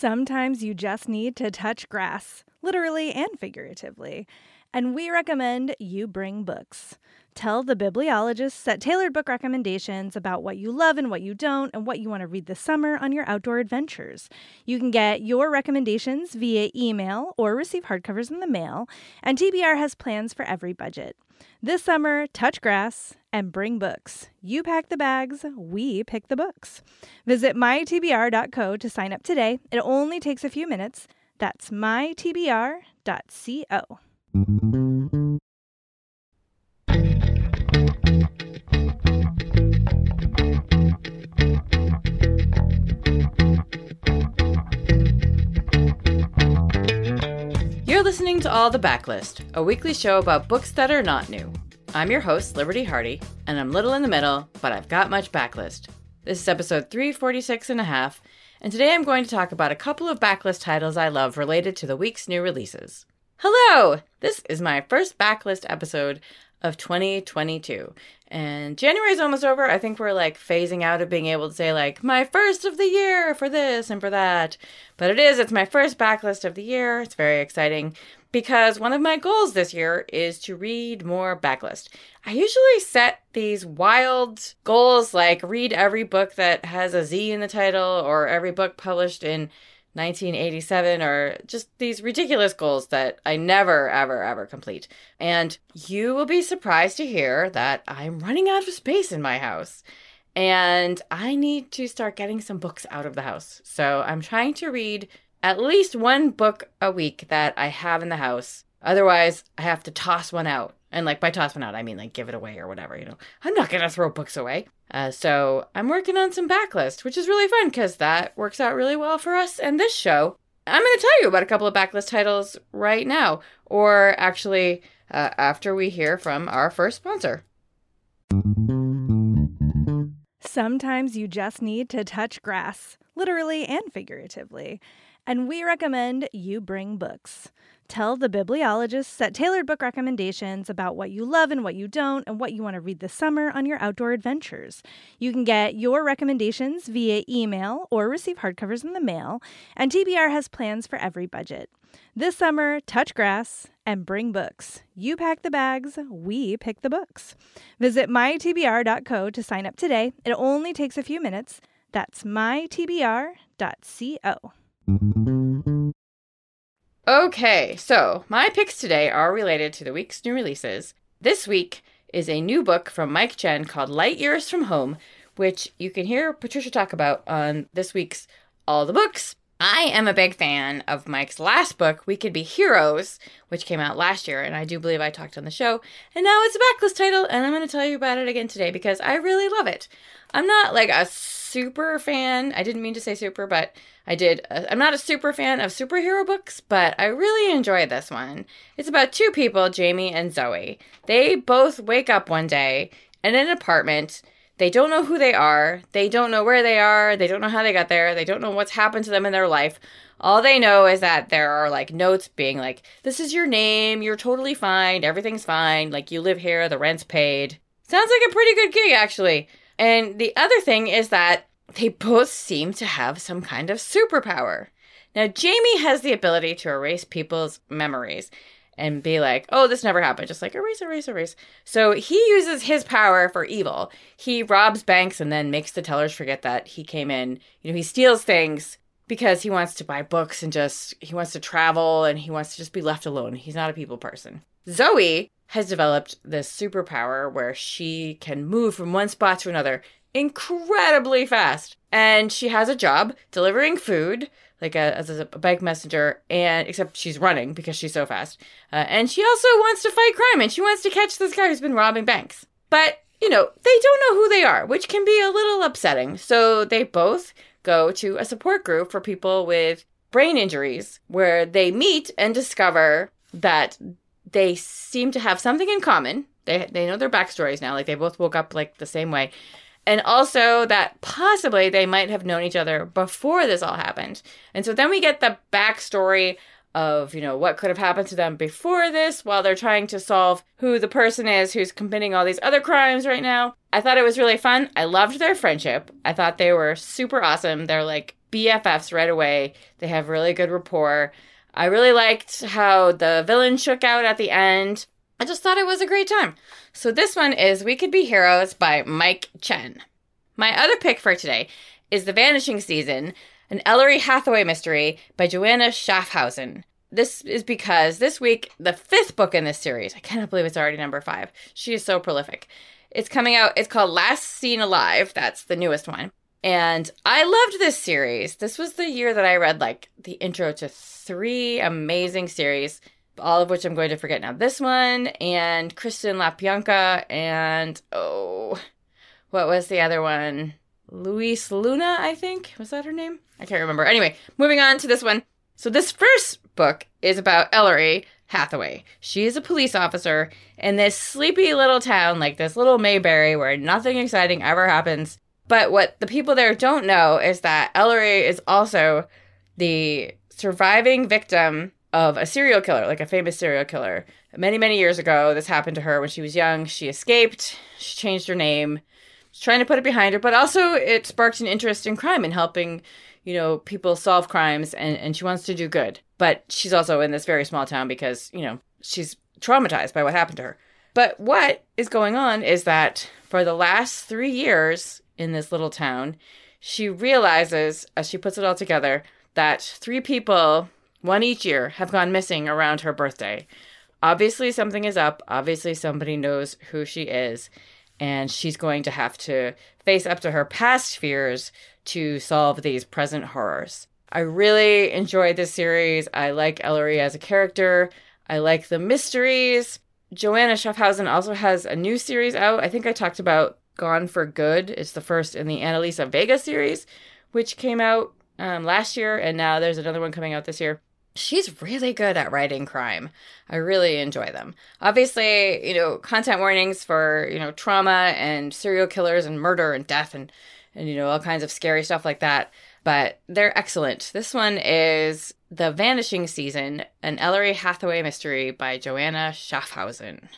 Sometimes you just need to touch grass, literally and figuratively. And we recommend you bring books. Tell the bibliologists that tailored book recommendations about what you love and what you don't, and what you want to read this summer on your outdoor adventures. You can get your recommendations via email or receive hardcovers in the mail, and TBR has plans for every budget. This summer, touch grass and bring books. You pack the bags, we pick the books. Visit mytbr.co to sign up today. It only takes a few minutes. That's mytbr.co. You're listening to All the Backlist, a weekly show about books that are not new. I'm your host, Liberty Hardy, and I'm little in the middle, but I've got much backlist. This is episode 346 and a half, and today I'm going to talk about a couple of backlist titles I love related to the week's new releases. Hello! This is my first backlist episode of 2022. And January is almost over. I think we're like phasing out of being able to say, like, my first of the year for this and for that. But it is, it's my first backlist of the year. It's very exciting because one of my goals this year is to read more backlist. I usually set these wild goals like read every book that has a Z in the title or every book published in 1987 or just these ridiculous goals that I never, ever, ever complete. And you will be surprised to hear that I'm running out of space in my house. And I need to start getting some books out of the house. So I'm trying to read at least one book a week that I have in the house. Otherwise, I have to toss one out. And like by toss one out, I mean like give it away or whatever, you know. I'm not going to throw books away. Uh, so I'm working on some backlist, which is really fun because that works out really well for us and this show. I'm going to tell you about a couple of backlist titles right now, or actually uh, after we hear from our first sponsor. Sometimes you just need to touch grass, literally and figuratively. And we recommend you bring books. Tell the bibliologists that tailored book recommendations about what you love and what you don't, and what you want to read this summer on your outdoor adventures. You can get your recommendations via email or receive hardcovers in the mail, and TBR has plans for every budget. This summer, touch grass and bring books. You pack the bags, we pick the books. Visit mytbr.co to sign up today. It only takes a few minutes. That's mytbr.co. Okay, so my picks today are related to the week's new releases. This week is a new book from Mike Chen called Light Years from Home, which you can hear Patricia talk about on this week's All the Books. I am a big fan of Mike's last book, We Could Be Heroes, which came out last year, and I do believe I talked on the show. And now it's a backlist title, and I'm going to tell you about it again today because I really love it. I'm not like a super fan. I didn't mean to say super, but I did. Uh, I'm not a super fan of superhero books, but I really enjoyed this one. It's about two people, Jamie and Zoe. They both wake up one day in an apartment. They don't know who they are. They don't know where they are. They don't know how they got there. They don't know what's happened to them in their life. All they know is that there are like notes being like, this is your name. You're totally fine. Everything's fine. Like you live here. The rent's paid. Sounds like a pretty good gig, actually. And the other thing is that they both seem to have some kind of superpower. Now, Jamie has the ability to erase people's memories and be like, oh, this never happened. Just like erase, erase, erase. So he uses his power for evil. He robs banks and then makes the tellers forget that he came in. You know, he steals things because he wants to buy books and just, he wants to travel and he wants to just be left alone. He's not a people person. Zoe has developed this superpower where she can move from one spot to another incredibly fast. And she has a job delivering food, like a, as a bike messenger, and except she's running because she's so fast. Uh, and she also wants to fight crime and she wants to catch this guy who's been robbing banks. But, you know, they don't know who they are, which can be a little upsetting. So they both go to a support group for people with brain injuries where they meet and discover that they seem to have something in common. They they know their backstories now. Like they both woke up like the same way. And also that possibly they might have known each other before this all happened. And so then we get the backstory of, you know, what could have happened to them before this while they're trying to solve who the person is who's committing all these other crimes right now. I thought it was really fun. I loved their friendship. I thought they were super awesome. They're like BFFs right away. They have really good rapport. I really liked how the villain shook out at the end. I just thought it was a great time. So this one is We Could Be Heroes by Mike Chen. My other pick for today is The Vanishing Season, an Ellery Hathaway mystery by Joanna Schaffhausen. This is because this week, the fifth book in this series, I cannot believe it's already number five. She is so prolific. It's coming out, it's called Last Seen Alive. That's the newest one. And I loved this series. This was the year that I read like the intro to three amazing series, all of which I'm going to forget now. This one and Kristen Lepionka and oh, what was the other one? Louisa Luna, I think. Was that her name? I can't remember. Anyway, moving on to this one. So this first book is about Ellery Hathaway. She is a police officer in this sleepy little town, like this little Mayberry, where nothing exciting ever happens. But what the people there don't know is that Ellery is also the surviving victim of a serial killer, like a famous serial killer. Many, many years ago, this happened to her when she was young. She escaped, she changed her name, she's trying to put it behind her, but also it sparked an interest in crime and helping, you know, people solve crimes, and, and she wants to do good. But she's also in this very small town because, you know, she's traumatized by what happened to her. But what is going on is that for the last three years, in this little town, she realizes, as she puts it all together, that three people, one each year, have gone missing around her birthday. Obviously, something is up. Obviously, somebody knows who she is. And she's going to have to face up to her past fears to solve these present horrors. I really enjoyed this series. I like Ellery as a character. I like the mysteries. Joanna Schaffhausen also has a new series out. I think I talked about Gone for Good. It's the first in the Annalisa Vega series, which came out um, last year, and now there's another one coming out this year. She's really good at writing crime. I really enjoy them. Obviously, you know, content warnings for, you know, trauma and serial killers and murder and death and, and you know, all kinds of scary stuff like that. But they're excellent. This one is The Vanishing Season, an Ellery Hathaway mystery by Joanna Schaffhausen.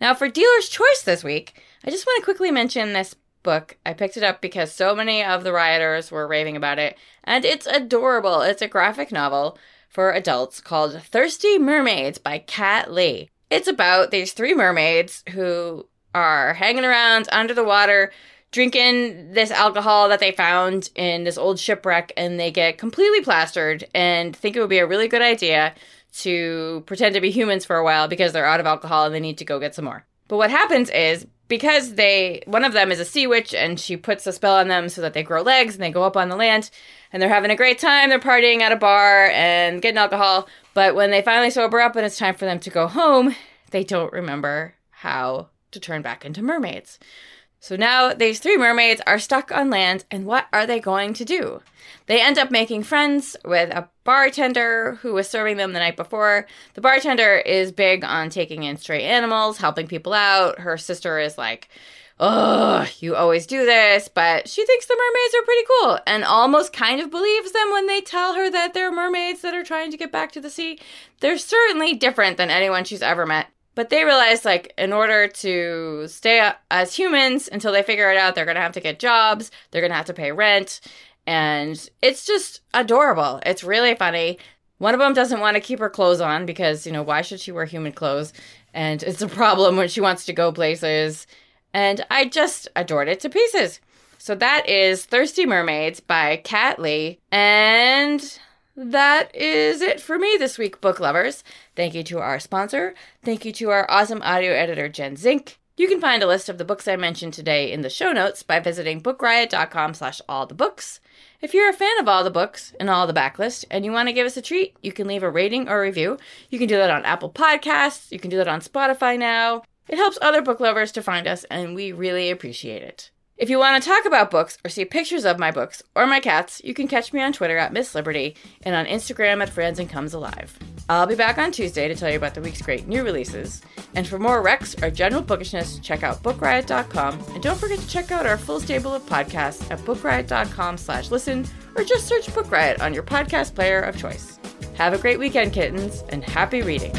Now, for dealer's choice this week, I just want to quickly mention this book. I picked it up because so many of the rioters were raving about it, and it's adorable. It's a graphic novel for adults called Thirsty Mermaids by Kat Leyh. It's about these three mermaids who are hanging around under the water drinking this alcohol that they found in this old shipwreck and they get completely plastered and think it would be a really good idea to pretend to be humans for a while because they're out of alcohol and they need to go get some more. But what happens is because they one of them is a sea witch and she puts a spell on them so that they grow legs and they go up on the land and they're having a great time. They're partying at a bar and getting alcohol. But when they finally sober up and it's time for them to go home they don't remember how to turn back into mermaids so now these three mermaids are stuck on land, and what are they going to do? They end up making friends with a bartender who was serving them the night before. The bartender is big on taking in stray animals, helping people out. Her sister is like, Oh, you always do this, but she thinks the mermaids are pretty cool and almost kind of believes them when they tell her that they're mermaids that are trying to get back to the sea. They're certainly different than anyone she's ever met. But they realize, like, in order to stay as humans until they figure it out, they're going to have to get jobs, they're going to have to pay rent. And it's just adorable. It's really funny. One of them doesn't want to keep her clothes on because, you know, why should she wear human clothes? And it's a problem when she wants to go places. And I just adored it to pieces. So that is Thirsty Mermaids by Kat Leyh. And that is it for me this week, book lovers. Thank you to our sponsor. Thank you to our awesome audio editor, Jen Zink. You can find a list of the books I mentioned today in the show notes by visiting bookriot.com slash all the books. If you're a fan of all the books and all the backlist and you want to give us a treat, you can leave a rating or review. You can do that on Apple Podcasts. You can do that on Spotify now. It helps other book lovers to find us, and we really appreciate it. If you want to talk about books or see pictures of my books or my cats, you can catch me on Twitter at Miss Liberty and on Instagram at Franzen Comes Alive. I'll be back on Tuesday to tell you about the week's great new releases. And for more recs or general bookishness, check out bookriot.com. And don't forget to check out our full stable of podcasts at bookriot.com slash listen or just search Book Riot on your podcast player of choice. Have a great weekend, kittens, and happy reading.